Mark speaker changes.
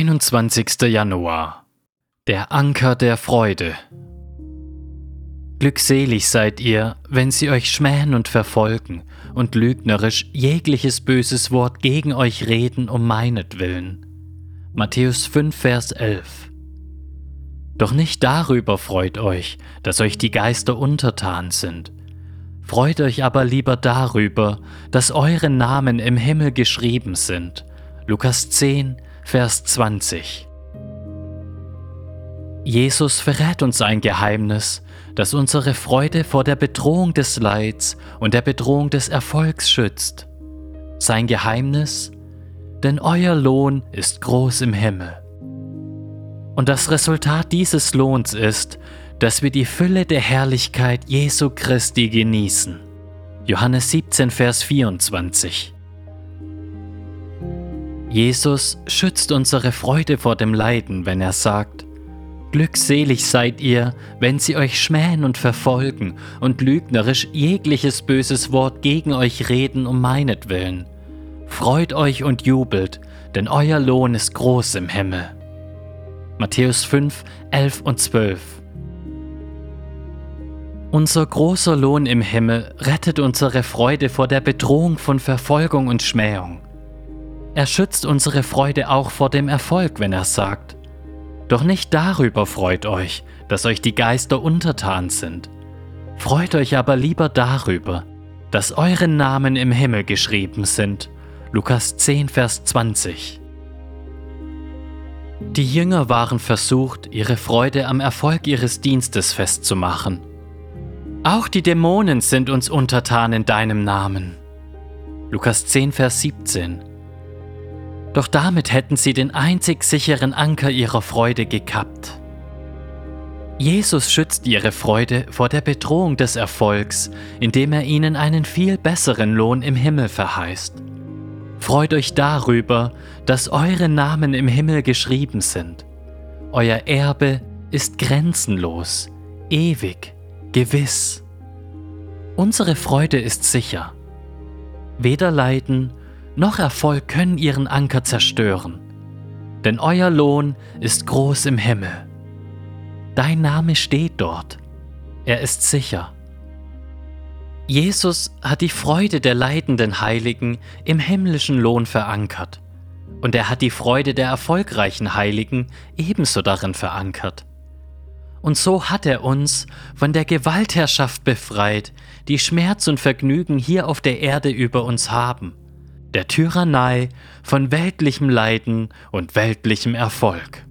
Speaker 1: 21. Januar Der Anker der Freude Glückselig seid ihr, wenn sie euch schmähen und verfolgen und lügnerisch jegliches böses Wort gegen euch reden um meinetwillen. Matthäus 5, Vers 11 Doch nicht darüber freut euch, dass euch die Geister untertan sind. Freut euch aber lieber darüber, dass eure Namen im Himmel geschrieben sind. Lukas 10, Vers 20. Jesus verrät uns ein Geheimnis, das unsere Freude vor der Bedrohung des Leids und der Bedrohung des Erfolgs schützt. Sein Geheimnis? Denn euer Lohn ist groß im Himmel. Und das Resultat dieses Lohns ist, dass wir die Fülle der Herrlichkeit Jesu Christi genießen. Johannes 17, Vers 24. Jesus schützt unsere Freude vor dem Leiden, wenn er sagt, Glückselig seid ihr, wenn sie euch schmähen und verfolgen und lügnerisch jegliches böses Wort gegen euch reden um meinetwillen. Freut euch und jubelt, denn euer Lohn ist groß im Himmel. Matthäus 5, 11 und 12 Unser großer Lohn im Himmel rettet unsere Freude vor der Bedrohung von Verfolgung und Schmähung. Er schützt unsere Freude auch vor dem Erfolg, wenn er sagt, Doch nicht darüber freut euch, dass euch die Geister untertan sind. Freut euch aber lieber darüber, dass eure Namen im Himmel geschrieben sind. Lukas 10, Vers 20. Die Jünger waren versucht, ihre Freude am Erfolg ihres Dienstes festzumachen. Auch die Dämonen sind uns untertan in deinem Namen. Lukas 10, Vers 17. Doch damit hätten sie den einzig sicheren Anker ihrer Freude gekappt. Jesus schützt ihre Freude vor der Bedrohung des Erfolgs, indem er ihnen einen viel besseren Lohn im Himmel verheißt. Freut euch darüber, dass eure Namen im Himmel geschrieben sind. Euer Erbe ist grenzenlos, ewig, gewiss. Unsere Freude ist sicher. Weder Leiden noch Erfolg können ihren Anker zerstören. Denn euer Lohn ist groß im Himmel. Dein Name steht dort. Er ist sicher. Jesus hat die Freude der leidenden Heiligen im himmlischen Lohn verankert. Und er hat die Freude der erfolgreichen Heiligen ebenso darin verankert. Und so hat er uns von der Gewaltherrschaft befreit, die Schmerz und Vergnügen hier auf der Erde über uns haben der Tyrannei von weltlichem Leiden und weltlichem Erfolg.